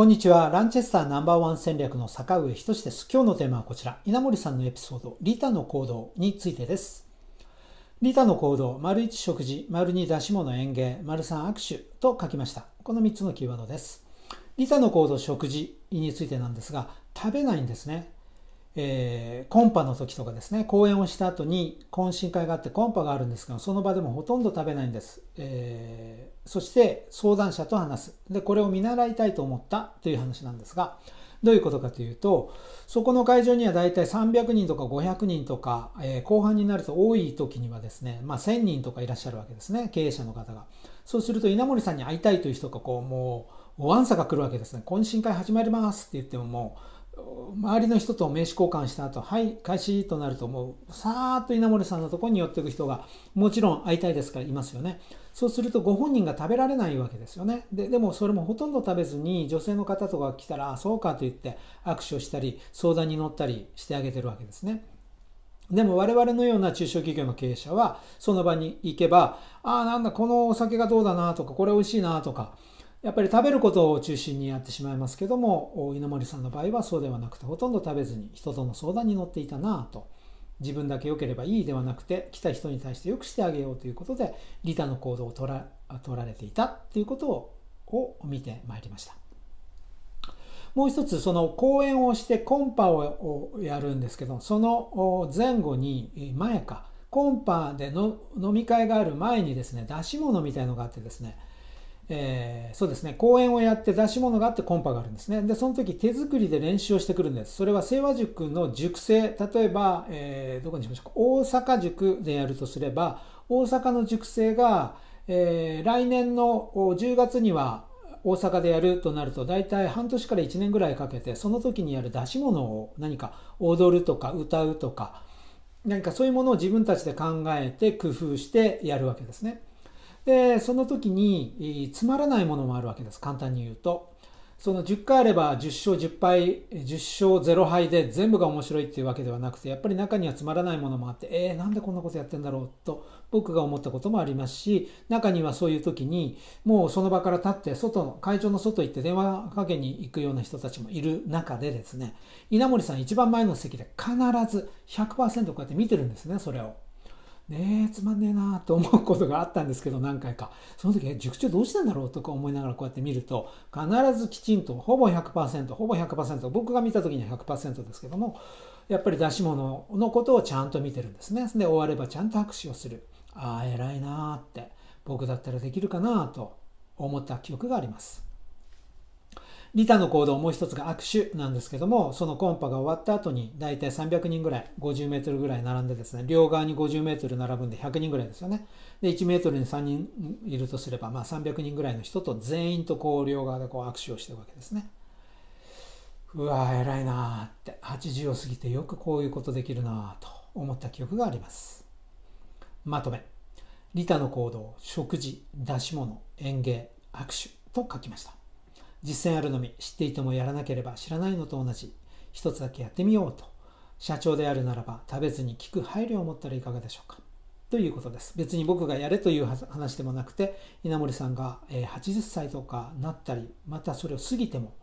こんにちは。ランチェスターナンバーワン戦略の坂上仁です。今日のテーマはこちら。稲森さんのエピソード、リタの行動についてです。リタの行動、丸1食事、丸2出し物園芸、丸3握手と書きました。この3つのキーワードです。リタの行動、食事についてなんですが、食べないんですね。えー、コンパの時とかですね、講演をした後に懇親会があってコンパがあるんですが、その場でもほとんど食べないんです。えー、そして相談者と話す。で、これを見習いたいと思ったという話なんですが、どういうことかというと、そこの会場にはだいたい300人とか500人とか、えー、後半になると多い時にはですね、まあ1000人とかいらっしゃるわけですね、経営者の方が。そうすると稲森さんに会いたいという人がこう、もう、おわんさが来るわけですね。懇親会始まりますって言ってももう、周りの人と名刺交換した後、はい、開始となるともう、さーっと稲森さんのところに寄っていく人が、もちろん会いたいですからいますよね。そうするとご本人が食べられないわけですよね。ででもそれもほとんど食べずに、女性の方とか来たら、そうかと言って握手をしたり、相談に乗ったりしてあげてるわけですね。でも我々のような中小企業の経営者は、その場に行けば、ああ、なんだ、このお酒がどうだなとか、これ美味しいなとか、やっぱり食べることを中心にやってしまいますけども稲森さんの場合はそうではなくてほとんど食べずに人との相談に乗っていたなぁと。自分だけ良ければいいではなくて来た人に対して良くしてあげようということで利他の行動を取ら取られていたということをを見てまいりました。もう一つその講演をしてコンパをやるんですけどその前後に前か。コンパでの飲み会がある前にですね出し物みたいのがあってですねえー、そうですね、講演をやって出し物があってコンパがあるんですね。で、その時手作りで練習をしてくるんです。それは清和塾の塾生、例えば、えー、どこにしましょうか、大阪塾でやるとすれば、大阪の塾生が、えー、来年の10月には大阪でやるとなると、大体半年から1年ぐらいかけて、その時にやる出し物を何か踊るとか歌うとか、何かそういうものを自分たちで考えて工夫してやるわけですね。でその時につまらないものもあるわけです簡単に言うとその10回あれば10勝10敗10勝0敗で全部が面白いっていうわけではなくてやっぱり中にはつまらないものもあってえー、なんでこんなことやってんだろうと僕が思ったこともありますし中にはそういう時にもうその場から立って外の会場の外行って電話かけに行くような人たちもいる中でですね稲森さん一番前の席で必ず100%こうやって見てるんですねそれを。ねえつまんねえなと思うことがあったんですけど何回か。その時塾長どうしたんだろうとか思いながらこうやって見ると必ずきちんとほぼ100%ほぼ100%僕が見た時には100%ですけどもやっぱり出し物のことをちゃんと見てるんですね。で終わればちゃんと拍手をする。ああ偉いなあって僕だったらできるかなと思った記憶があります。リタの行動もう一つが握手なんですけども、そのコンパが終わった後に大体300人ぐらい、50メートルぐらい並んでですね、両側に50メートル並ぶんで100人ぐらいですよね。で、1メートルに3人いるとすれば、まあ300人ぐらいの人と全員とこう両側でこう握手をしてるわけですね。うわ偉いなって、80を過ぎてよくこういうことできるなと思った記憶があります。まとめ。リタの行動、食事、出し物、園芸、握手と書きました。実践あるのみ知っていてもやらなければ知らないのと同じ。一つだけやってみようと。社長であるならば食べずに聞く配慮を持ったらいかがでしょうか。ということです。別に僕がやれという話でもなくて稲森さんが80歳とかなったりまたそれを過ぎても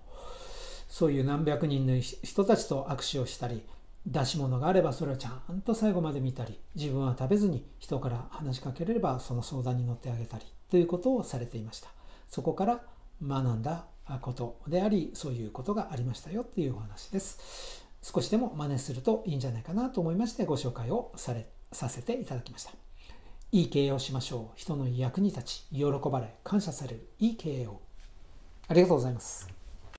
そういう何百人の人たちと握手をしたり出し物があればそれをちゃんと最後まで見たり自分は食べずに人から話しかけれればその相談に乗ってあげたりということをされていました。そこから学んだことでありそういうことがありましたよっていうお話です。少しでも真似するといいんじゃないかなと思いましてご紹介をされさせていただきました。いい経営をしましょう。人の役に立ち喜ばれ感謝されるいい経営を。ありがとうございます。